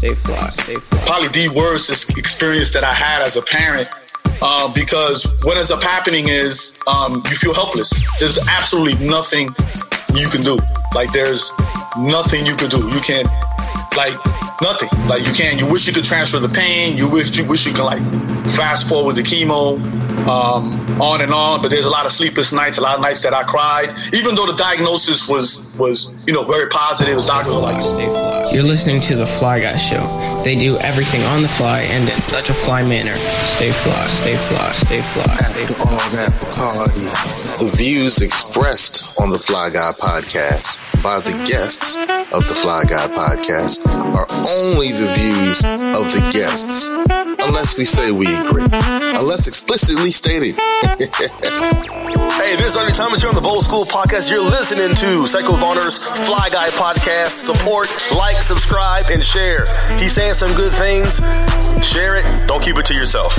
stay fly, stay fly. Probably the worst experience that I had as a parent. Uh, because what ends up happening is um, you feel helpless. There's absolutely nothing you can do. Like there's nothing you can do. You can't like nothing. Like you can't. You wish you could transfer the pain. You wish you wish you could like fast forward the chemo, um, on and on. But there's a lot of sleepless nights. A lot of nights that I cried, even though the diagnosis was was you know very positive. The doctors were like. You're listening to the Fly Guy Show. They do everything on the fly and in such a fly manner. Stay fly, stay fly, stay fly. Stay fly. all that party. The views expressed on the Fly Guy podcast by the guests of the Fly Guy podcast are only the views of the guests, unless we say we agree, unless explicitly stated. hey, this is Ernie Thomas here on the Bold School Podcast. You're listening to Sekou Varner's Fly Guy Podcast. Support, like, subscribe, and share. He's saying some good things. Share it. Don't keep it to yourself.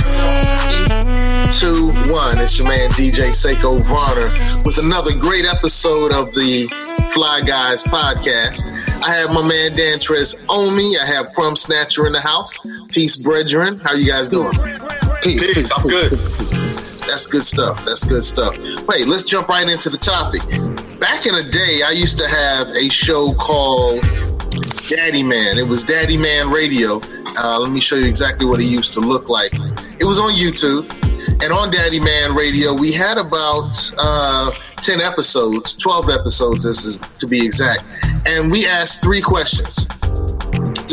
Two, one. It's your man DJ Sekou Varner with another great episode of the Fly Guys podcast. I have my man Dan Tres on me. I have Crumb Snatcher in the house. Peace, brethren. How you guys doing? Peace. Peace. peace I'm peace, good. That's good stuff. That's good stuff. Wait, let's jump right into the topic. Back in the day, I used to have a show called Daddy Man. It was Daddy Man Radio. Uh, let me show you exactly what it used to look like. It was on YouTube. And on Daddy Man Radio, we had about uh, 10 episodes, 12 episodes, this is to be exact. And we asked three questions.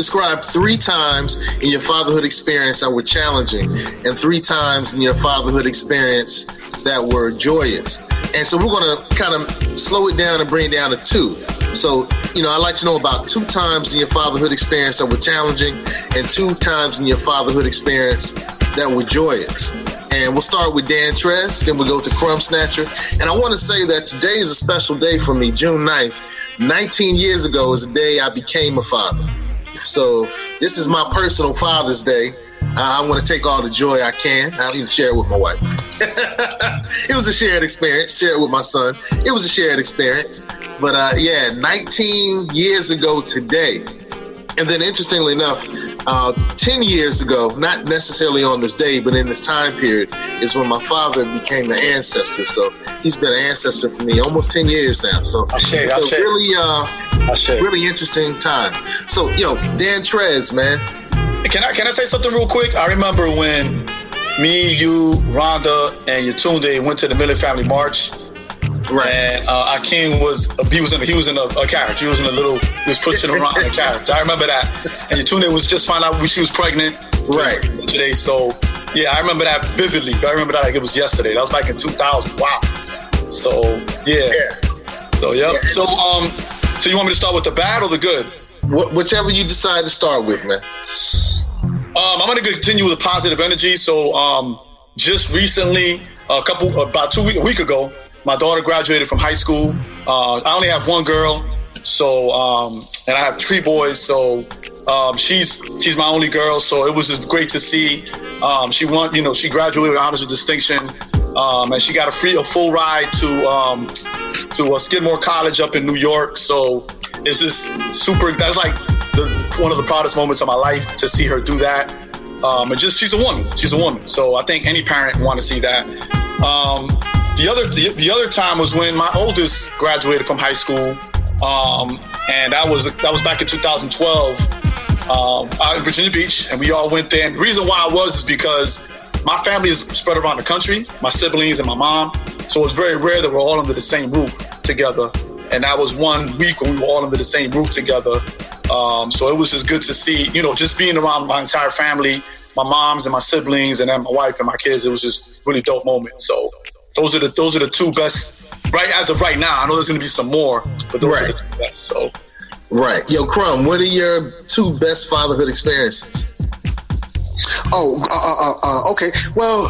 Describe three times in your fatherhood experience that were challenging, and three times in your fatherhood experience that were joyous. And so we're going to kind of slow it down and bring it down to two. So, you know, I'd like to know about two times in your fatherhood experience that were challenging and two times in your fatherhood experience that were joyous. And we'll start with Dan Tress, then we'll go to Crumb Snatcher. And I want to say that today is a special day for me, June 9th. 19 years ago is the day I became a father. So this is my personal Father's Day. Uh, I want to take all the joy I can. I'll even share it with my wife. it was a shared experience. Share it with my son. It was a shared experience. But uh, yeah, 19 years ago today, and then, interestingly enough, uh, 10 years ago, not necessarily on this day, but in this time period, is when my father became an ancestor. So he's been an ancestor for me almost 10 years now. So it's a really, uh, really interesting time. So, yo, Dan Tres, man. Can I can I say something real quick? I remember when me, you, Rhonda, and Yetunde went to the Million Family March Right. And uh, Akeem was abusing, was he was in a, a, carriage. He was in a little he was pushing around in a carriage. I remember that. And Yetunde was just found out she was pregnant. Right. Today, so yeah, I remember that vividly. I remember that like it was yesterday. That was back in 2000. Wow. So yeah. yeah. So yep. Yeah. So um, so you want me to start with the bad or the good? Wh- whichever you decide to start with, man. Um, I'm gonna continue with the positive energy. So um, just recently, a couple about two week a week ago, my daughter graduated from high school. Uh, I only have one girl, so um, and I have three boys. So um, she's she's my only girl. So it was just great to see. Um, she won, you know, she graduated with honors with distinction, um, and she got a free a full ride to um, to uh, Skidmore College up in New York. So it's just super. That's like the, one of the proudest moments of my life to see her do that. Um, and just she's a woman. She's a woman. So I think any parent want to see that. Um, the other the, the other time was when my oldest graduated from high school, um, and that was that was back in 2012 um, out in Virginia Beach, and we all went there. And the reason why I was is because my family is spread around the country, my siblings and my mom. So it's very rare that we're all under the same roof together. And that was one week when we were all under the same roof together. Um, so it was just good to see, you know, just being around my entire family, my moms and my siblings, and then my wife and my kids. It was just really dope moment. So those are the those are the two best right as of right now. I know there's going to be some more, but those right. are the two best. So, right, yo, Crumb, what are your two best fatherhood experiences? Oh, uh, uh, uh, uh okay. Well,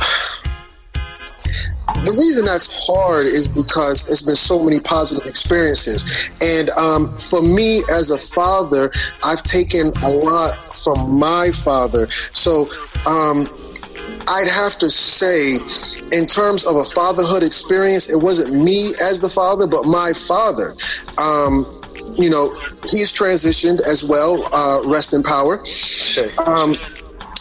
the reason that's hard is because there's been so many positive experiences. And um, for me as a father, I've taken a lot from my father. So um, I'd have to say, in terms of a fatherhood experience, it wasn't me as the father, but my father. Um, you know, he's transitioned as well. Uh, rest in power. Um,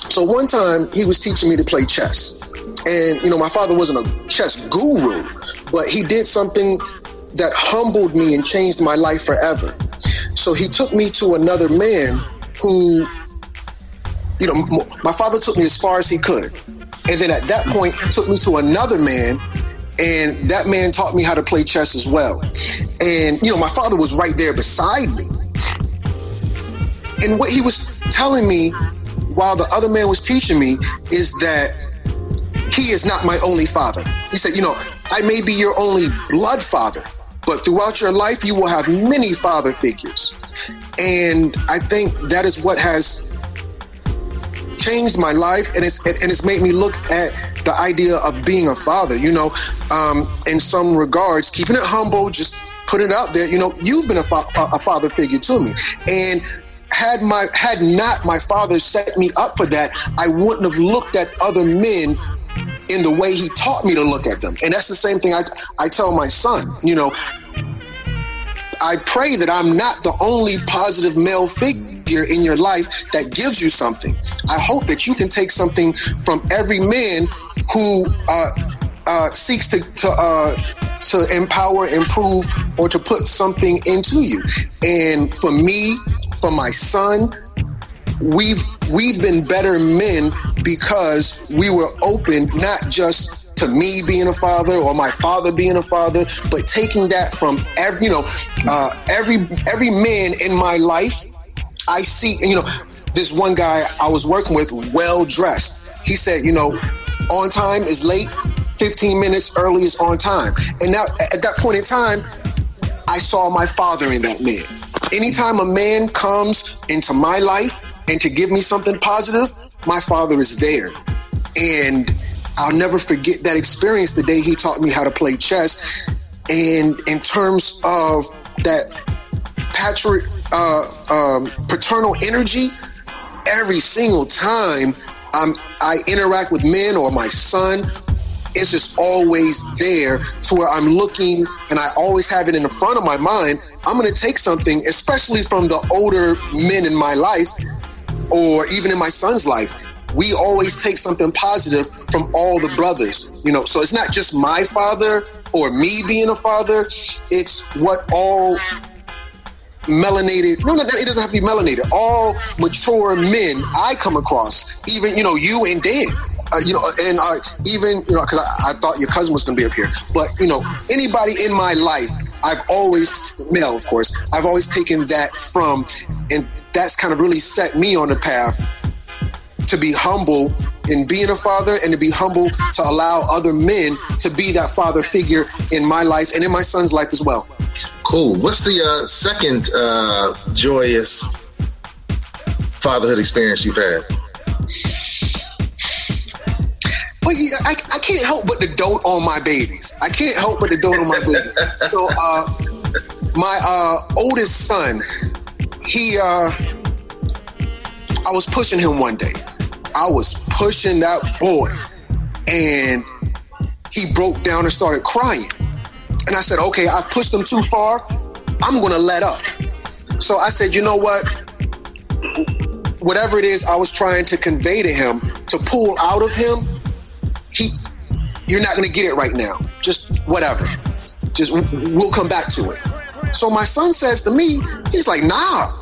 so one time he was teaching me to play chess, and you know, my father wasn't a chess guru, but he did something that humbled me and changed my life forever. So he took me to another man who, you know, my father took me as far as he could. And then at that point, he took me to another man, and that man taught me how to play chess as well. And, you know, my father was right there beside me. And what he was telling me while the other man was teaching me is that he is not my only father. He said, you know, I may be your only blood father, but throughout your life, you will have many father figures. And I think that is what has changed my life and it's and it's made me look at the idea of being a father you know? Um, in some regards keeping it humble just putting it out there you know you've been a, fa- a father figure to me. And had my had not my father set me up for that i wouldn't have looked at other men in the way he taught me to look at them. And that's the same thing i, I tell my son you know I pray that I'm not the only positive male figure in your life that gives you something. I hope that you can take something from every man who uh, uh, seeks to to, uh, to empower, improve, or to put something into you. And for me, for my son, we've we've been better men because we were open, not just to me being a father or my father being a father, but taking that from every, you know, uh, every every man in my life, I see, you know, this one guy I was working with, well dressed. He said, you know, on time is late, 15 minutes early is on time. And now at that point in time, I saw my father in that man. Anytime a man comes into my life and to give me something positive, my father is there. And I'll never forget that experience the day he taught me how to play chess. And in terms of that patriot, uh, um, paternal energy, every single time I'm, I interact with men or my son, it's just always there to where I'm looking and I always have it in the front of my mind. I'm going to take something, especially from the older men in my life or even in my son's life we always take something positive from all the brothers, you know. So it's not just my father or me being a father, it's what all melanated, no, no, it doesn't have to be melanated, all mature men I come across, even, you know, you and Dan. Uh, you know, and uh, even you know, because I, I, thought your cousin was going to be up here, but you know, anybody in my life, I've always male, of course, I've always taken that from, and that's kind of really set me on the path to be humble in being a father and to be humble to allow other men to be that father figure in my life and in my son's life as well. Cool. What's the uh, second uh, joyous fatherhood experience you've had? Well, yeah, I, I can't help but to dote on my babies. I can't help but to dote on my babies. so, uh, my uh, oldest son, he, uh, I was pushing him one day I was pushing that boy and he broke down and started crying. And I said, okay, I've pushed him too far. I'm going to let up. So I said, you know what? Whatever it is I was trying to convey to him, to pull out of him, he, you're not going to get it right now. Just whatever. Just we'll come back to it. So my son says to me, he's like, nah,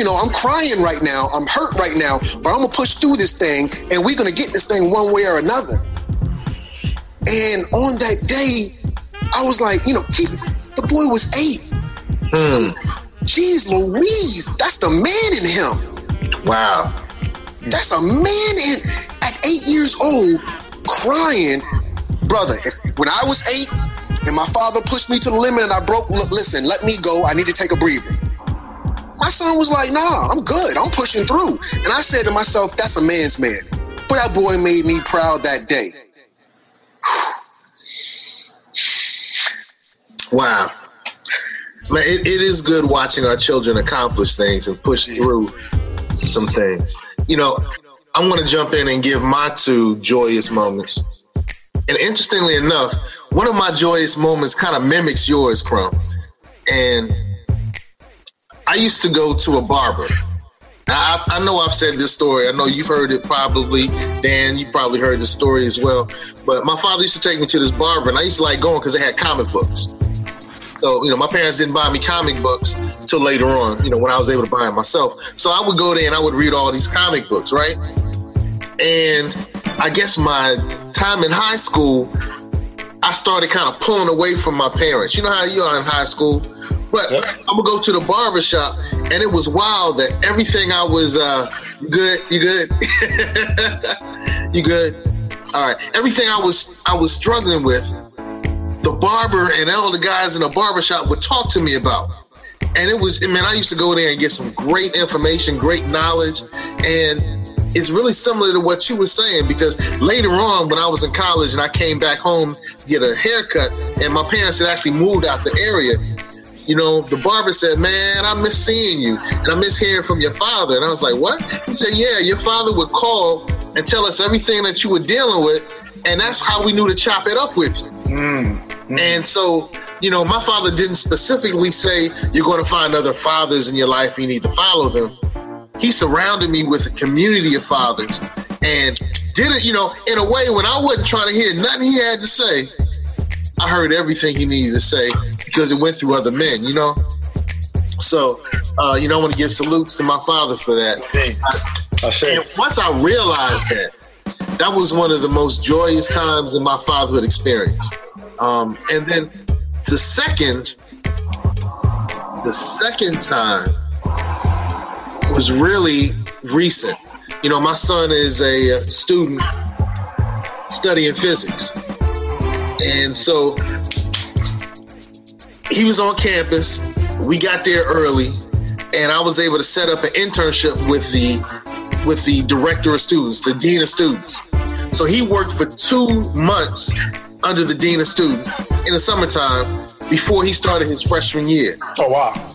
you know, I'm crying right now, I'm hurt right now, but I'm gonna push through this thing and we're gonna get this thing one way or another. And on that day, I was like, you know, the boy was eight. Mm. Jeez Louise, that's the man in him. Wow. That's a man in at eight years old crying. Brother, if, when I was eight and my father pushed me to the limit and I broke, look, listen, let me go. I need to take a breather. My son was like, nah, I'm good. I'm pushing through. And I said to myself, that's a man's man. But that boy made me proud that day. wow. Man, it, it is good watching our children accomplish things and push through some things. You know, I want to jump in and give my two joyous moments. And interestingly enough, one of my joyous moments kind of mimics yours, Crumb. And I used to go to a barber. I, I, know I've said this story. I know you've heard it probably. Dan, you probably heard the story as well. But my father used to take me to this barber, and I used to like going because they had comic books. So, you know, my parents didn't buy me comic books till later on, you know, when I was able to buy them myself. So I would go there and I would read all these comic books, right? And I guess my time in high school, I started kind of pulling away from my parents. You know how you are in high school? But yep. I'm gonna go to the barber shop, and it was wild that everything I was, uh, you good, you good, you good. All right, everything I was, I was struggling with, the barber and all the guys in the barber shop would talk to me about. And it was, man, I used to go there and get some great information, great knowledge, and it's really similar to what you were saying because later on when I was in college and I came back home to get a haircut and my parents had actually moved out the area, you know, the barber said, Man, I miss seeing you and I miss hearing from your father. And I was like, What? He said, Yeah, your father would call and tell us everything that you were dealing with. And that's how we knew to chop it up with you. Mm, mm. And so, you know, my father didn't specifically say you're going to find other fathers in your life, you need to follow them he surrounded me with a community of fathers and did it, you know, in a way when I wasn't trying to hear nothing he had to say, I heard everything he needed to say because it went through other men, you know? So, uh, you know, I want to give salutes to my father for that. I, I and once I realized that, that was one of the most joyous times in my fatherhood experience. Um, and then the second, the second time was really recent. You know, my son is a student studying physics. And so he was on campus. We got there early, and I was able to set up an internship with the with the director of students, the dean of students. So he worked for two months under the dean of students in the summertime before he started his freshman year. Oh wow!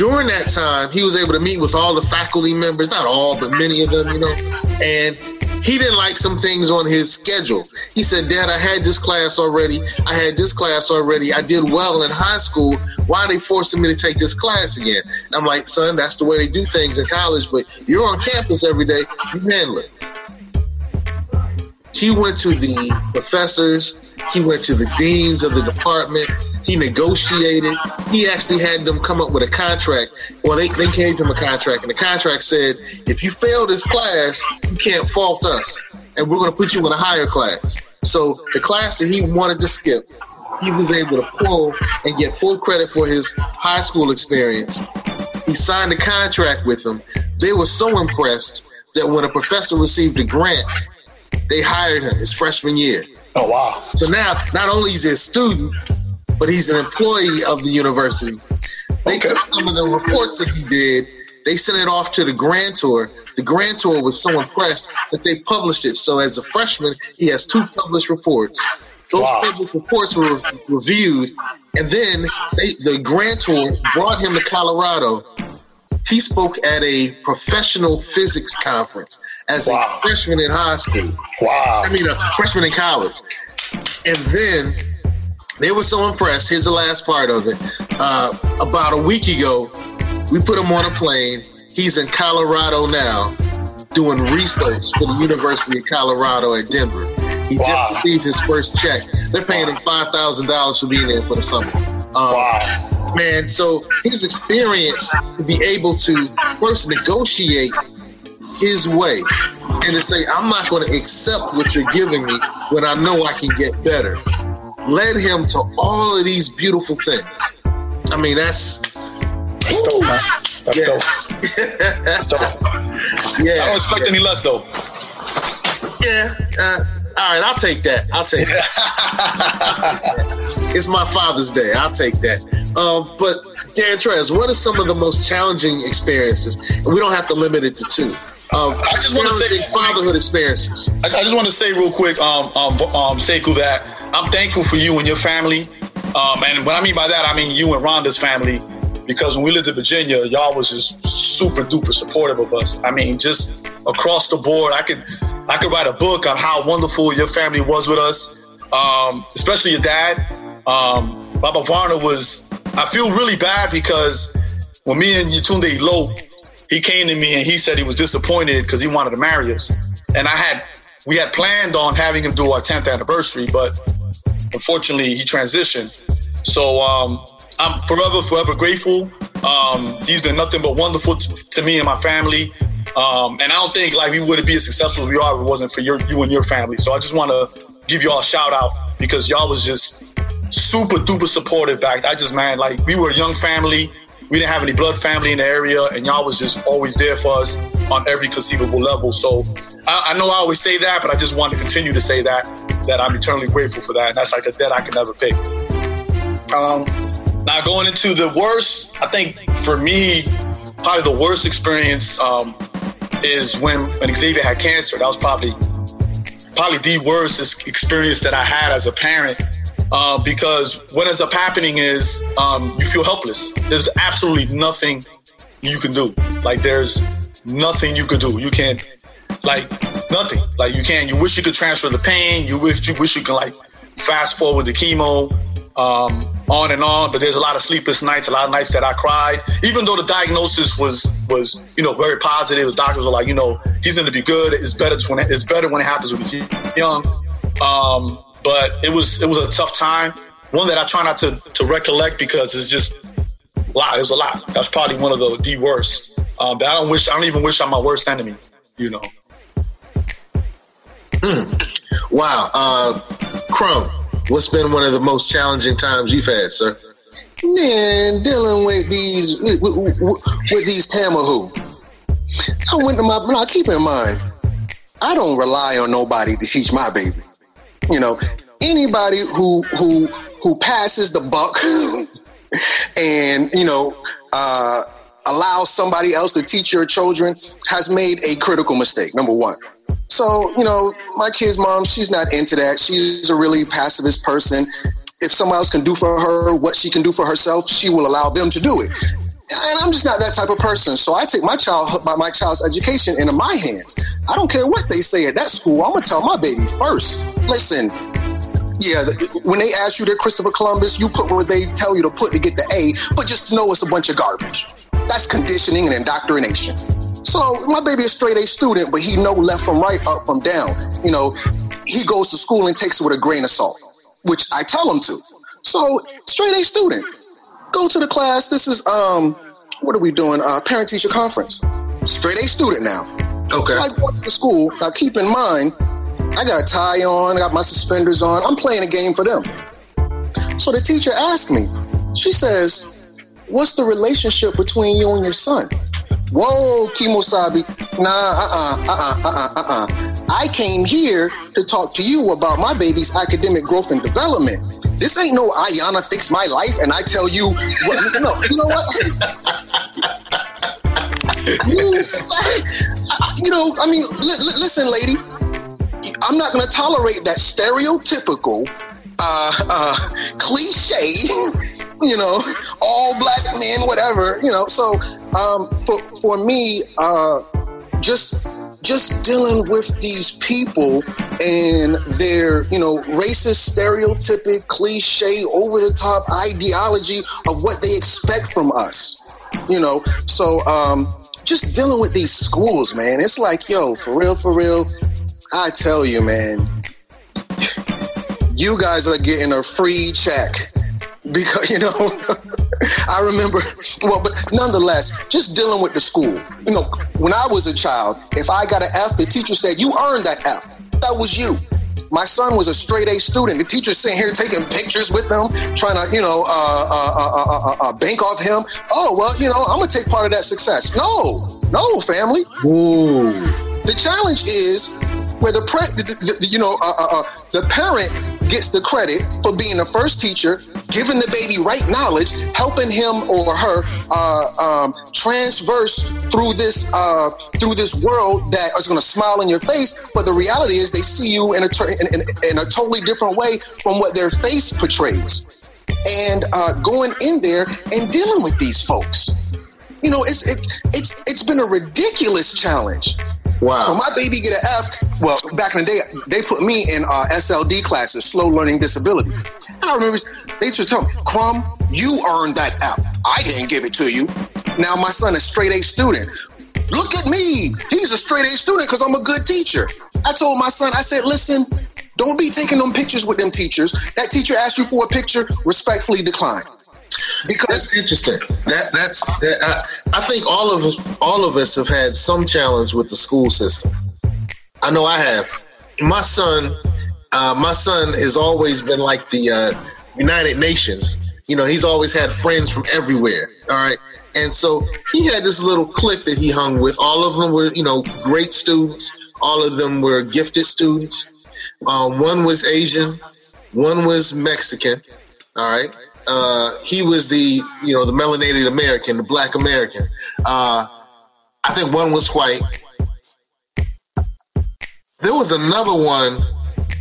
during that time, he was able to meet with all the faculty members, not all, but many of them, you know, and he didn't like some things on his schedule. He said, Dad, I had this class already. I had this class already. I did well in high school. Why are they forcing me to take this class again? And I'm like, son, that's the way they do things in college, but you're on campus every day. You handle it. He went to the professors, he went to the deans of the department, he negotiated. He actually had them come up with a contract. Well, they, they gave him a contract, and the contract said, if you fail this class, you can't fault us, and we're going to put you in a higher class. So the class that he wanted to skip, he was able to pull and get full credit for his high school experience. He signed a contract with them. They were so impressed that when a professor received a grant, they hired him his freshman year. Oh wow! So now, not only is he a student, but he's an employee of the university. They okay. some of the reports that he did. They sent it off to the grantor. The grantor was so impressed that they published it. So as a freshman, he has two published reports. Those wow. published reports were reviewed, and then they, the grantor brought him to Colorado. He spoke at a professional physics conference as wow. a freshman in high school. Wow. I mean, a freshman in college. And then they were so impressed. Here's the last part of it. Uh, about a week ago, we put him on a plane. He's in Colorado now doing research for the University of Colorado at Denver. He wow. just received his first check. They're paying him $5,000 for being there for the summer. Um, wow. Man, so his experience to be able to first negotiate his way and to say, I'm not going to accept what you're giving me when I know I can get better led him to all of these beautiful things. I mean, that's that's dope, man. That's yeah. dope. That's dope. Yeah. I don't expect any less though. Yeah. Uh, all right, I'll take that. I'll take that. it's my Father's Day. I'll take that. Um, but Dan Trez, what are some of the most challenging experiences? And we don't have to limit it to two. Um, I just want to say fatherhood experiences. I, I, just want to say real quick, um, um, um, Sekou, that I'm thankful for you and your family. Um, and what I mean by that, I mean you and Rhonda's family, because when we lived in Virginia, y'all was just super duper supportive of us. I mean, just across the board, I could I could write a book on how wonderful your family was with us, um, especially your dad. Um, Baba Varner was. I feel really bad because when me and Yetunde eloped, he came to me and he said he was disappointed because he wanted to marry us. And I had we had planned on having him do our 10th anniversary, but unfortunately he transitioned. So um, I'm forever, forever grateful. Um, he's been nothing but wonderful to, to me and my family. Um, and I don't think like we would be as successful as we are if it wasn't for your, you and your family. So I just want to give y'all a shout out because y'all was just super duper supportive back. I just man, like we were a young family. We didn't have any blood family in the area, and y'all was just always there for us on every conceivable level. So I, I know I always say that, but I just want to continue to say that that I'm eternally grateful for that. And that's like a debt I can never pay. Um, now going into the worst, I think for me, probably the worst experience um, is when when Xavier had cancer. That was probably probably the worst experience that I had as a parent. Uh, because what ends up happening is um, you feel helpless. There's absolutely nothing you can do. Like there's nothing you could do. You can't like nothing. Like you can't. You wish you could transfer the pain. You wish you wish you could like fast forward the chemo um, on and on. But there's a lot of sleepless nights, a lot of nights that I cried. Even though the diagnosis was was you know very positive, the doctors were like, you know, he's going to be good. It's better when it, it's better when it happens when he's young. Um, but it was it was a tough time. One that I try not to to recollect because it's just a lot. It was a lot. That's probably one of the the worst. Um, but I don't wish I don't even wish I'm my worst enemy. You know. Mm. Wow. Uh, Crumb, What's been one of the most challenging times you've had, sir? Man, dealing with these with, with, with these Tamahu. I went to my now keep in mind, I don't rely on nobody to teach my baby. You know, anybody who who who passes the buck and you know uh, allows somebody else to teach your children has made a critical mistake. Number one. So, you know, my kid's mom, she's not into that. She's a really pacifist person. If someone else can do for her what she can do for herself, she will allow them to do it. And I'm just not that type of person. So I take my child, my, my child's education into my hands. I don't care what they say at that school. I'm gonna tell my baby first. Listen, yeah, when they ask you to Christopher Columbus, you put what they tell you to put to get the A, but just know it's a bunch of garbage. That's conditioning and indoctrination. So my baby is straight A student, but he know left from right, up from down. You know, he goes to school and takes it with a grain of salt, which I tell him to. So straight A student, go to the class. This is um, what are we doing? Uh, parent teacher conference. Straight A student now. Okay. So I go to the school. Now keep in mind, I got a tie on, I got my suspenders on. I'm playing a game for them. So the teacher asked me. She says, "What's the relationship between you and your son?" Whoa, Kimosabi. Nah, uh-uh, uh-uh, uh-uh, uh-uh. I came here to talk to you about my baby's academic growth and development. This ain't no Iyanla fix my life and I tell you what, no, you know what? you, know, I mean, li- listen, lady, I'm not going to tolerate that stereotypical uh, uh, cliche, you know, all black men, whatever, you know. So um, for for me, uh, just just dealing with these people and their you know racist, stereotypic, cliche, over the top ideology of what they expect from us. You know, so um, just dealing with these schools, man. It's like, yo, for real, for real. I tell you, man you guys are getting a free check because you know I remember well but nonetheless just dealing with the school. You know when I was a child if I got an F the teacher said you earned that F. That was you. My son was a straight A student. The teacher sitting here taking pictures with him trying to you know uh, uh, uh, bank off him. Oh well you know I'm gonna take part of that success. No no family. Ooh. the challenge is where the, pre- the, the you know the parent gets the credit for being the first teacher, giving the baby right knowledge, helping him or her uh, um, transverse through this uh, through this world that is going to smile in your face. But the reality is, they see you in a in, in, in a totally different way from what their face portrays. And uh, going in there and dealing with these folks, you know, it's it's it's it's been a ridiculous challenge. Wow. So my baby get an F. Well, back in the day, they put me in uh, SLD classes, slow learning disability. And I remember they just tell me, Crumb, you earned that F. I didn't give it to you. Now my son is straight A student. Look at me. He's a straight A student because I'm a good teacher. I told my son, I said, listen, don't be taking them pictures with them teachers. That teacher asked you for a picture, respectfully decline. Because that's interesting. That that's that, I, I think all of us all of us have had some challenge with the school system. I know I have. My son, uh, my son has always been like the uh, United Nations. You know, he's always had friends from everywhere. All right. And so he had this little clique that he hung with. All of them were, you know, great students. All of them were gifted students. Uh, one was Asian, one was Mexican. All right. Uh, he was the, you know, the melanated American, the black American. Uh, I think one was white. There was another one,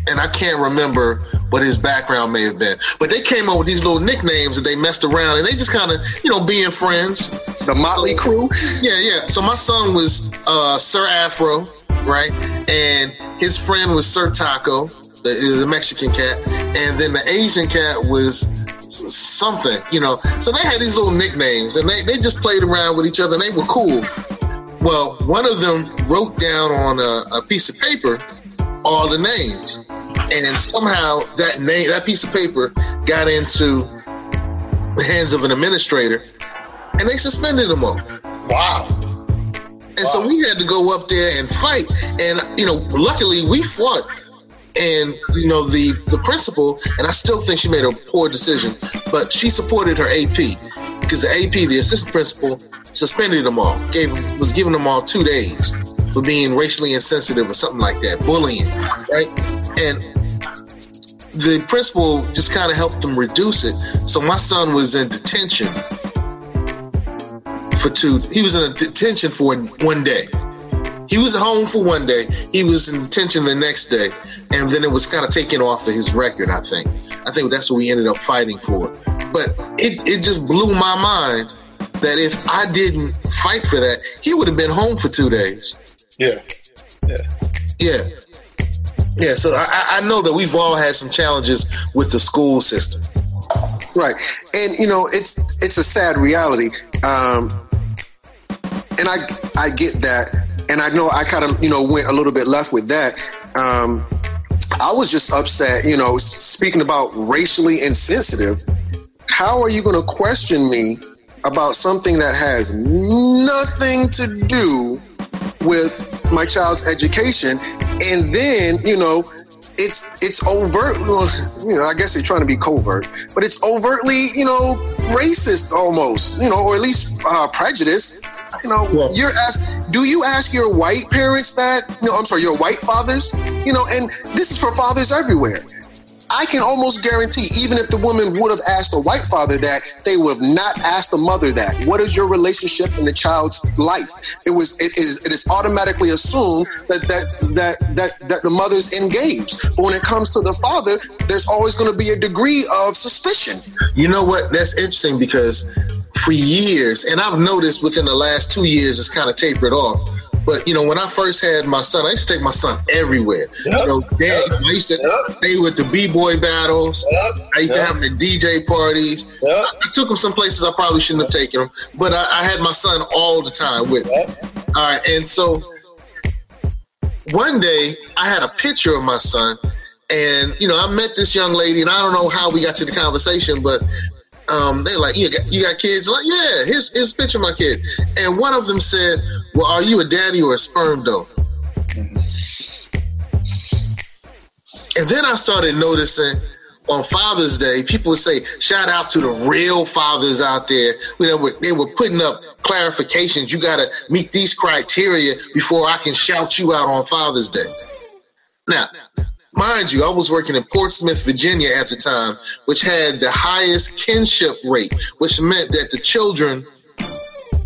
and I can't remember what his background may have been. But they came up with these little nicknames and they messed around and they just kind of, you know, being friends. The Motley Crew? Yeah, yeah. So my son was uh, Sir Afro, right? And his friend was Sir Taco, the, the Mexican cat. And then the Asian cat was something, you know. So they had these little nicknames and they, they just played around with each other and they were cool. Well, one of them wrote down on a, a piece of paper all the names and somehow that name, that piece of paper, got into the hands of an administrator, and they suspended them all. Wow. And wow. so we had to go up there and fight, and you know, luckily we fought. And you know the the principal, and I still think she made a poor decision, but she supported her AP because the AP, the assistant principal, suspended them all. Gave was giving them all two days for being racially insensitive or something like that, bullying, right? And the principal just kind of helped them reduce it. So my son was in detention for two. He was in detention for one day. He was home for one day. He was in detention the next day, and then it was kind of taken off of his record. I think. I think that's what we ended up fighting for. But it it just blew my mind that if I didn't fight for that, he would have been home for two days. Yeah. Yeah. Yeah. Yeah, so I, I know that we've all had some challenges with the school system. Right, and you know it's it's a sad reality, um, and I I get that, and I know I kind of you know went a little bit left with that. Um, I was just upset, you know, speaking about racially insensitive. How are you going to question me about something that has nothing to do with my child's education and then you know it's it's overt you know i guess they're trying to be covert but it's overtly you know racist almost you know or at least uh, prejudice you know well, you're asked do you ask your white parents that you know i'm sorry your white fathers you know and this is for fathers everywhere I can almost guarantee, even if the woman would have asked the white father that, they would have not asked the mother that. What is your relationship in the child's life? It was it is it is automatically assumed that that that that that the mother's engaged. But when it comes to the father, there's always going to be a degree of suspicion. You know what? That's interesting because for years, and I've noticed within the last two years, it's kind of tapered off but you know, when I first had my son, I used to take my son everywhere. Yep. You know, dad, yep. I used to yep. stay with the b boy battles. I used to have him at DJ parties. I, I, took him some places I probably shouldn't have taken him, but I, I had my son all the time with me. All right, and so one day I had a picture of my son, and you know, I met this young lady, and I don't know how we got to the conversation, but um, they're like, you got, you got kids? Like, yeah, here's, here's a picture of my kid. And one of them said, well, are you a daddy or a sperm donor? And then I started noticing on Father's Day, people would say, shout out to the real fathers out there. You know, they were putting up clarifications. You got to meet these criteria before I can shout you out on Father's Day. Now, Mind you, I was working in Portsmouth, Virginia at the time, which had the highest kinship rate, which meant that the children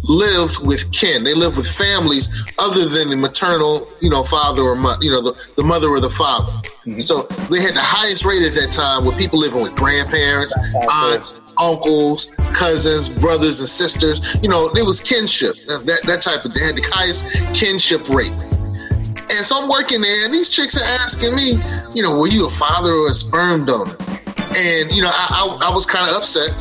lived with kin. They lived with families other than the maternal, you know, father or you know, the, the mother or the father. Mm-hmm. So they had the highest rate at that time with people living with grandparents, aunts, uncles, cousins, brothers and sisters. You know, there was kinship. That that type of they had the highest kinship rate. And so I'm working there, and these chicks are asking me, you know, were you a father or a sperm donor? And you know, I, I, I was kind of upset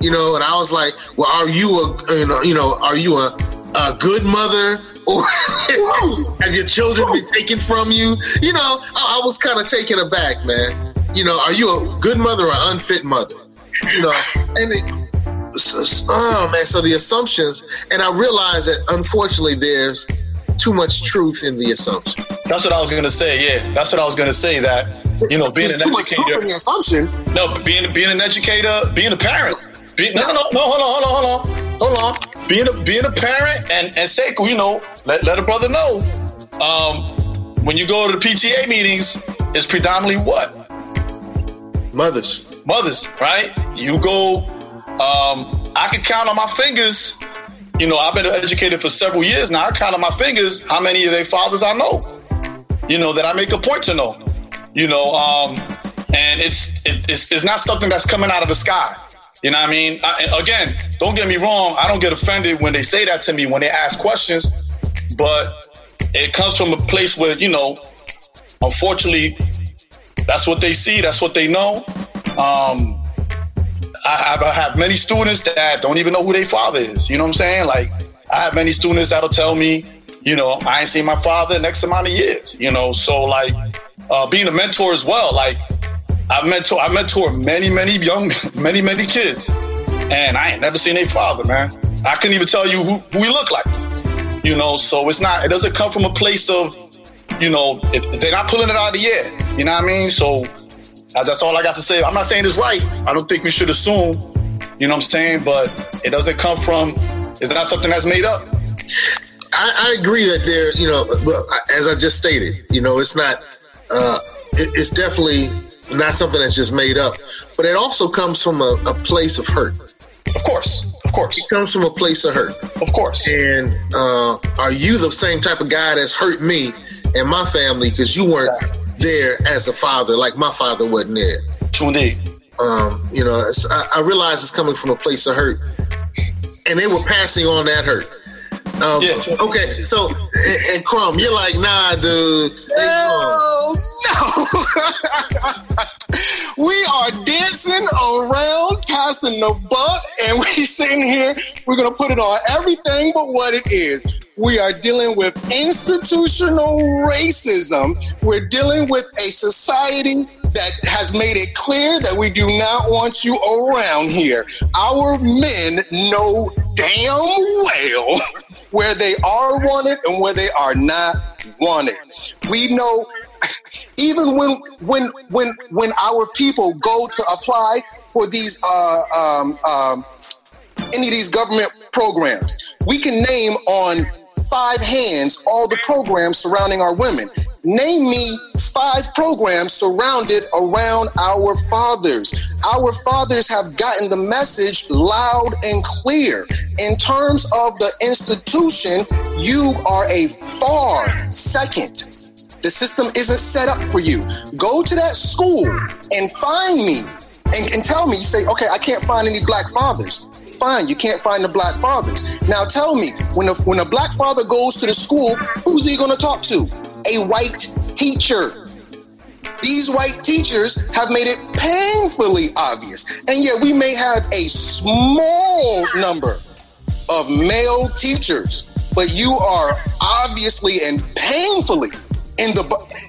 You know, and I was like, well, are you a you know, you know are you a, a good mother? Or have your children been taken from you? You know, I, I was kind of taken aback, man. You know, are you a good mother or unfit mother? You know, and it, oh man, so the assumptions, and I realize that unfortunately there's too much truth in the assumption. That's what I was gonna say. Yeah, that's what I was gonna say. That you know, being There's an too much truth in the assumption. No, being being an educator, being a parent. Be, no, no, no, no, hold on, hold on, hold on, hold on. Being a being a parent and and say, you know, let let a brother know. Um, when you go to the PTA meetings, it's predominantly what Mothers. mothers, right? You go. Um, I can count on my fingers. You know, I've been educated for several years now. I count on my fingers how many of their fathers I know. You know that I make a point to know. You know, um, and it's it, it's it's not something that's coming out of the sky. You know what I mean? I, again, don't get me wrong. I don't get offended when they say that to me when they ask questions, but it comes from a place where you know, unfortunately, that's what they see. That's what they know. Um, I, I have many students that don't even know who their father is. You know what I'm saying? Like, I have many students that'll tell me, you know, I ain't seen my father next amount of years. You know, so like, uh, being a mentor as well. Like, I mentor, I mentor many, many young, many, many kids, and I ain't never seen their father, man. I couldn't even tell you who, who he looked like. You know, so it's not. It doesn't come from a place of, you know, if, if they're not pulling it out of the air. You know what I mean? So that's all I got to say. I'm not saying it's right. I don't think we should assume. You know what I'm saying? But it doesn't come from. It's not something that's made up. I, I agree that there, you know, well, as I just stated, you know, it's not, uh, it, it's definitely not something that's just made up, but it also comes from a, a place of hurt. Of course, of course, It comes from a place of hurt. of course. And uh, are you the same type of guy that's hurt me and my family because you weren't there as a father, like my father wasn't there? Um, you know, I, I realize it's coming from a place of hurt, and they were passing on that hurt. Um, Yeah. Okay, so and, and Crumb, you're like, nah, dude. Hell no! we are dancing around, passing the buck, and we sitting here. We're gonna put it on everything but what it is. We are dealing with institutional racism. We're dealing with a society that has made it clear that we do not want you around here. Our men know damn well where they are wanted and where they are not wanted. We know even when when when when our people go to apply for these uh, um, um, any of these government programs, we can name on five hands all the programs surrounding our women. Name me five programs surrounded around our fathers. Our fathers have gotten the message loud and clear. In terms of the institution, you are a far second. The system isn't set up for you. Go to that school and find me and, and tell me, you say, okay, I can't find any black fathers. Fine, you can't find the black fathers. Now tell me, when a, when a black father goes to the school, who's he going to talk to? A white teacher. These white teachers have made it painfully obvious. And yet we may have a small number of male teachers, but you are obviously and painfully in the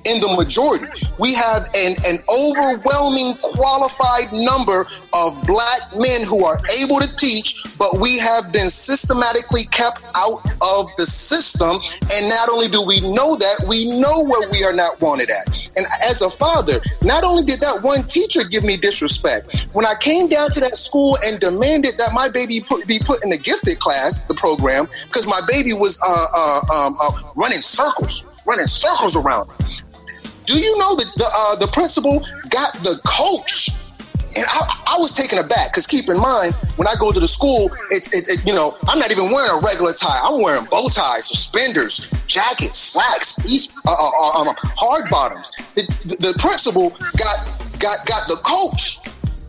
in the majority. We have an, an overwhelming qualified number of black men who are able to teach, but we have been systematically kept out of the system. And not only do we know that, we know where we are not wanted at. And as a father, not only did that one teacher give me disrespect, when I came down to that school and demanded that my baby put, be put in the gifted class, the program, because my baby was uh, uh, um, uh, running circles, running circles around. Do you know that the uh, the principal got the coach? And I, I was taken aback because keep in mind when I go to the school, it's it, it, you know I'm not even wearing a regular tie. I'm wearing bow ties, suspenders, jackets, slacks, these uh, uh, um, hard bottoms. The, the, the principal got got got the coach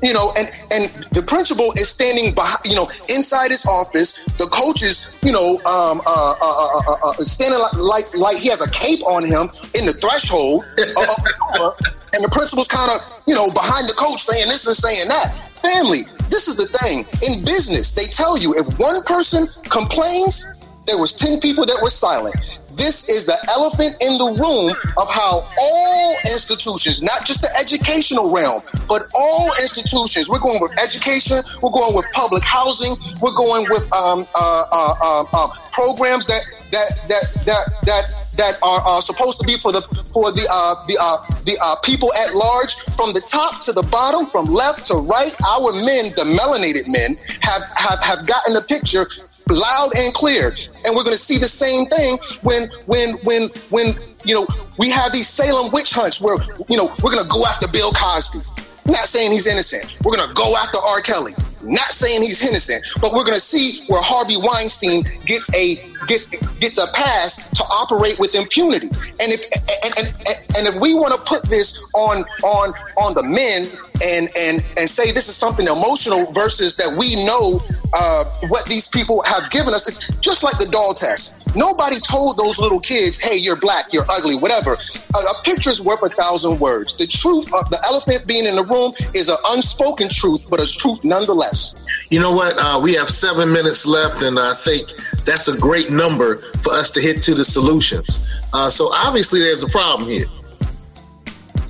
you know, and and the principal is standing behind, you know, inside his office. The coach is, you know, um, uh, uh, uh, uh, uh, standing like, like he has a cape on him in the threshold, uh, uh, and the principal's kind of, you know, behind the coach saying this and saying that. Family, this is the thing in business. They tell you if one person complains, there was 10 people that were silent. This is the elephant in the room of how all institutions, not just the educational realm, but all institutions, we're going with education, we're going with public housing, we're going with um, uh, uh, uh, um, programs that that that that that that are, are supposed to be for the for the uh, the uh, the uh, people at large, from the top to the bottom, from left to right. Our men, the melanated men, have have, have gotten the picture loud and clear. And we're going to see the same thing when when when when you know we have these Salem witch hunts where you know we're going to go after Bill Cosby. Not saying he's innocent. We're going to go after R. Kelly. Not saying he's innocent, but we're going to see where Harvey Weinstein gets a gets gets a pass to operate with impunity. And if and and, and if we want to put this on on on the men and and and say this is something emotional versus that we know uh, what these people have given us, it's just like the doll test. Nobody told those little kids, "Hey, you're black, you're ugly, whatever." A, a picture's worth a thousand words. The truth of the elephant being in the room is an unspoken truth, but a truth nonetheless. You know what? Uh, we have seven minutes left, and I think that's a great number for us to hit to the solutions. Uh, so obviously, there's a problem here.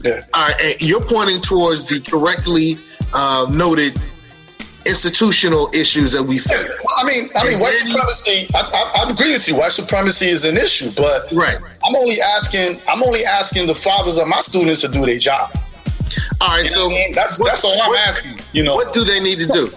Yeah. All right, you're pointing towards the correctly uh, noted institutional issues that we face. Yeah, I mean, I mean, white supremacy. I, I, I, agree with you. White supremacy is an issue, but right. I'm only asking. I'm only asking the fathers of my students to do their job. All right, you so I mean? that's what, that's all I'm what, asking. You know, what do they need to do?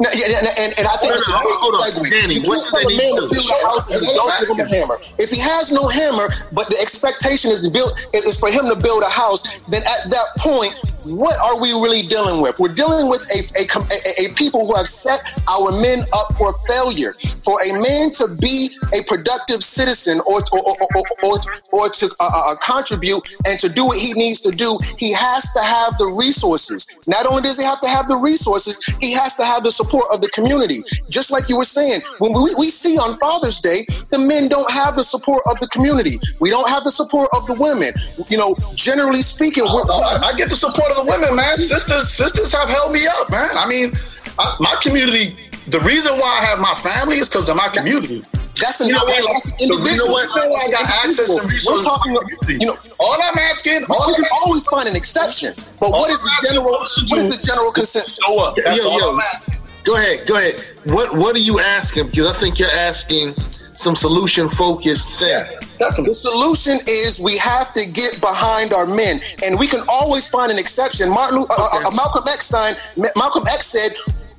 No, yeah, and, and, I think no, no, hold on, Danny. You what can't tell a man to build a house and you don't give him a hammer. If he has no hammer, but the expectation is to build is for him to build a house, then at that point what are we really dealing with? We're dealing with a, a, a, a, people who have set our men up for failure. For a man to be a productive citizen or, or, or, or, or to uh, uh, uh, contribute and to do what he needs to do, he has to have the resources. Not only does he have to have the resources, he has to have the support of the community. Just like you were saying, when we, we see on Father's Day, the men don't have the support of the community. We don't have the support of the women. You know, generally speaking, we're, I, I get the support the women, man. Sisters, sisters have held me up, man. I mean, I, my community. The reason why I have my family is because of my community. That's a you know what? That's you know what? I got access and resources. We're talking, about, you know, all I'm asking. All you can always find an exception, but what is the general? What is the general consensus? That's yo, all yo, I'm asking. Go ahead, go ahead. What What are you asking? Because I think you're asking some solution focused thing. Yeah. Definitely. The solution is we have to get behind our men, and we can always find an exception. Martin, uh, uh, uh Malcolm X signed. Malcolm X said,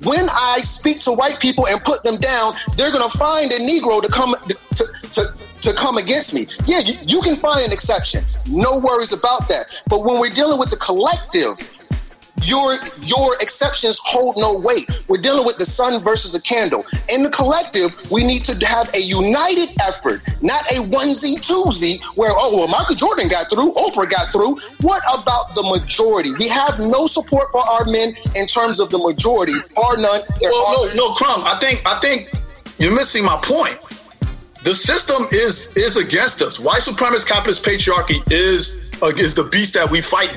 "When I speak to white people and put them down, they're going to find a Negro to come to, to, to come against me. Yeah, you, you, can find an exception. No worries about that. But when we're dealing with the collective, your your exceptions hold no weight. We're dealing with the sun versus a candle. In the collective, we need to have a united effort, not a onesie twosie where oh well Michael Jordan got through, Oprah got through. What about the majority? We have no support for our men in terms of the majority, or none. There well, are- no, no, Crumb. I think I think you're missing my point. The system is is against us. White supremacist capitalist patriarchy is uh, is the beast that we fight.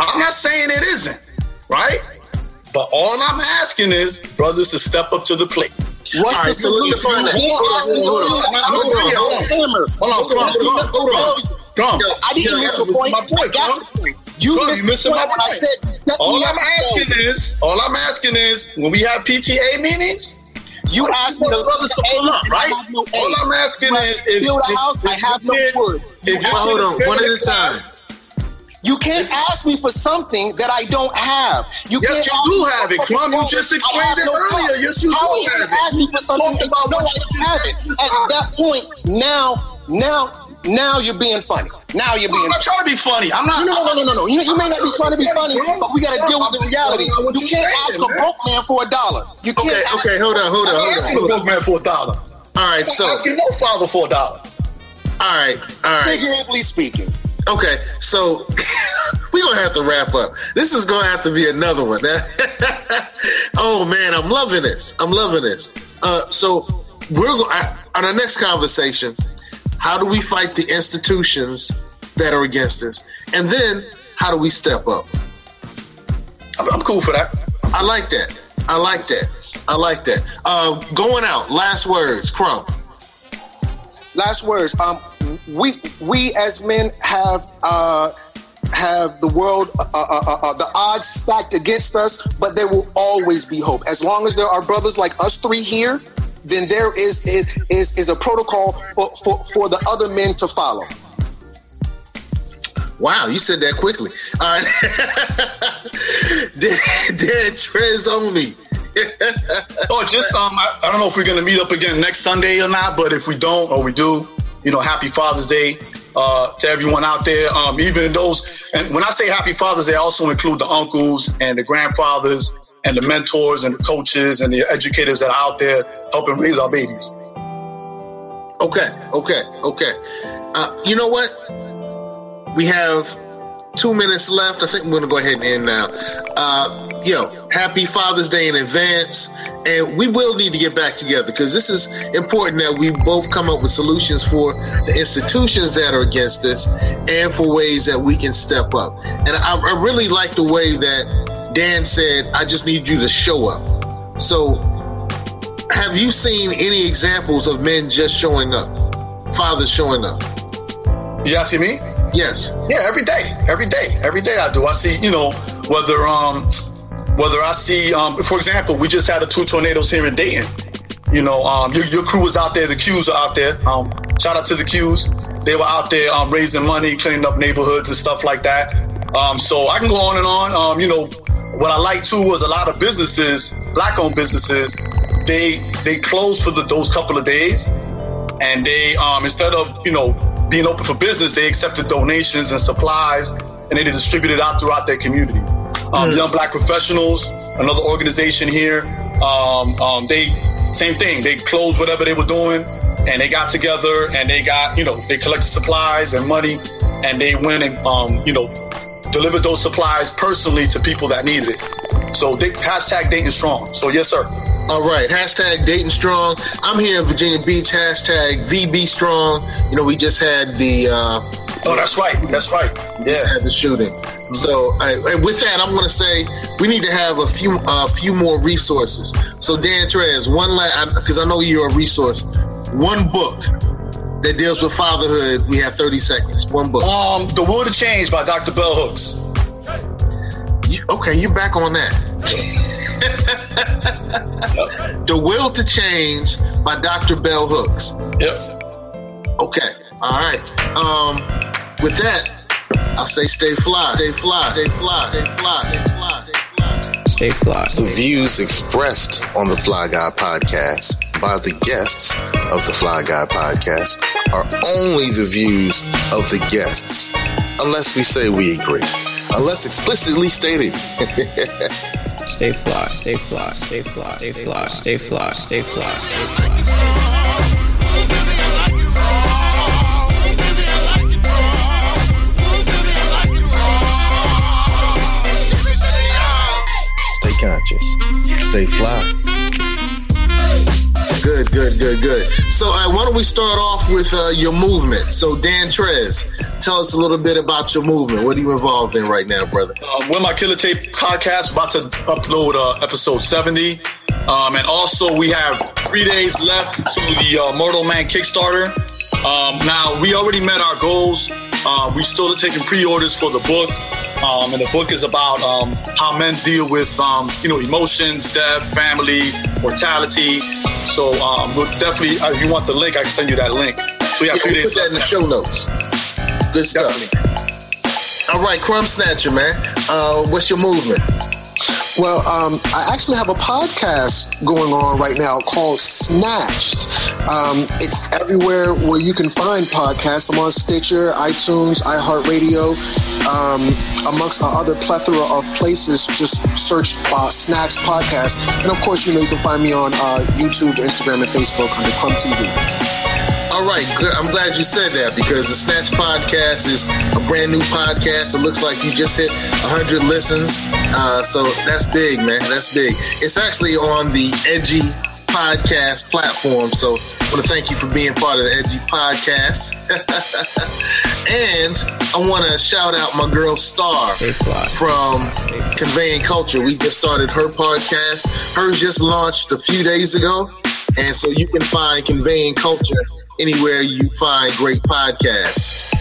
I'm not saying it isn't right? But all I'm asking is brothers to step up to the plate. What's the solution? Hold on, hold on, hold on. I didn't miss the point. I got the point. You missed my point. I said all I'm asking is, all I'm asking is, when we have PTA meetings, you ask me the brothers to pull up, right? All I'm asking is, if build a house, I have no wood. Hold on, one at a time. You can't ask me for something that I don't have. You yes, you do have it, Crumb. You just explained it no earlier. Yes, you How do have it. Ask me for something about no, I don't have it. At that point, now, now, now you're being funny. Now you're being. I'm not trying to be funny. I'm not. No, no, no, no, no, no. You, you may not be trying to be funny, but we got to deal with the reality. You can't ask a broke man for a dollar. You can't. Okay, okay, hold on, hold on, hold on. Asking a broke man for a dollar. All right, so asking no father for a dollar. All right, all right. Figuratively speaking. Okay, so we're gonna have to wrap up. This is gonna have to be another one. oh man, I'm loving this. I'm loving this. Uh, so we're going on our next conversation. How do we fight the institutions that are against us, and then how do we step up? I'm, I'm cool for that. I like that. I like that. I like that. Uh, going out. Last words, Crumb. Last words. Um, we we as men have uh, have the world, uh, uh, uh, uh, the odds stacked against us, but there will always be hope. As long as there are brothers like us three here, then there is is is, is a protocol for, for, for the other men to follow. Wow, you said that quickly. All right. Dan Trez on me. oh, just um, I, I, don't know if we're gonna meet up again next Sunday or not, but if we don't or we do, you know, happy Father's Day uh, to everyone out there. Um, even those, and when I say Happy Father's Day, I also include the uncles and the grandfathers and the mentors and the coaches and the educators that are out there helping raise our babies. Okay, okay, okay. Uh, you know what? We have two minutes left. I think I'm going to go ahead and end now. Uh, yo, happy Father's Day in advance. And we will need to get back together because this is important that we both come up with solutions for the institutions that are against us and for ways that we can step up. And I, I really like the way that Dan said, I just need you to show up. So, have you seen any examples of men just showing up, fathers showing up? You asking me? Yes. Yeah, every day, every day, every day I do. I see, you know, whether um whether I see, um, for example, we just had a two tornadoes here in Dayton. You know, um, your, your crew was out there, the Qs are out there. Um, shout out to the Qs. They were out there um, raising money, cleaning up neighborhoods and stuff like that. Um, so I can go on and on. Um, you know, what I like too was a lot of businesses, black-owned businesses, they they closed for the, those couple of days, and they um instead of you know being open for business, they accepted donations and supplies, and they distributed out throughout their community um, mm. Young Black Professionals, another organization here. Um, um, they same thing. They closed whatever they were doing, and they got together and they got you know they collected supplies and money, and they went and um, you know delivered those supplies personally to people that needed it. So they, hashtag Dayton Strong. So yes, sir. All right, hashtag Dayton Strong. I'm here in Virginia Beach. Hashtag VB Strong. You know, we just had the. Uh, oh, that's right. That's right. Yeah, just had the shooting. So, I, with that, I'm going to say we need to have a few a uh, few more resources. So, Dan Trez, one last because I know you're a resource. One book that deals with fatherhood. We have 30 seconds. One book. Um, The Will to Change by Dr. Bell Hooks. You, okay, you're back on that. the Will to Change by Dr. Bell Hooks. Yep. Okay. All right. Um, with that, I'll say stay fly, stay fly, stay fly, stay fly, stay fly, stay fly. Stay fly. The views expressed on the Fly Guy podcast by the guests of the Fly Guy podcast are only the views of the guests, unless we say we agree, unless explicitly stated. stay fly, stay fly, stay fly, stay fly, stay fly, stay fly, stay fly. conscious. Stay fly. Good, good, good, good. So, uh, why don't we start off with uh, your movement? So, Dan Trez, tell us a little bit about your movement. What are you involved in right now, brother? Uh, with my Killer Tape podcast, about to upload uh, episode 70. Um, and also, we have three days left to the uh, Mortal Man Kickstarter. Um, now, we already met our goals. Uh, we still taking pre-orders for the book. Um, and the book is about um, how men deal with, um, you know, emotions, death, family, mortality. So um, we'll definitely, uh, if you want the link, I can send you that link. So yeah, we'll put that in the show notes. Good stuff. Definitely. All right, Crumb Snatcher, man. Uh, what's your movement? Well, um, I actually have a podcast going on right now called Snatched. Um, it's everywhere where you can find podcasts. I'm on Stitcher, iTunes, iHeartRadio, um, amongst other plethora of places. Just search uh, Snatched Podcast. And of course, you know, you can find me on uh, YouTube, Instagram, and Facebook under Crumb TV. All right, good. I'm glad you said that because the Snatch Podcast is a brand new podcast. It looks like you just hit 100 listens. Uh, so that's big, man. That's big. It's actually on the Edgy podcast platform. So I want to thank you for being part of the Edgy podcast. and I want to shout out my girl Star from Conveying Culture. We just started her podcast. Hers just launched a few days ago. And so you can find Conveying Culture anywhere you find great podcasts.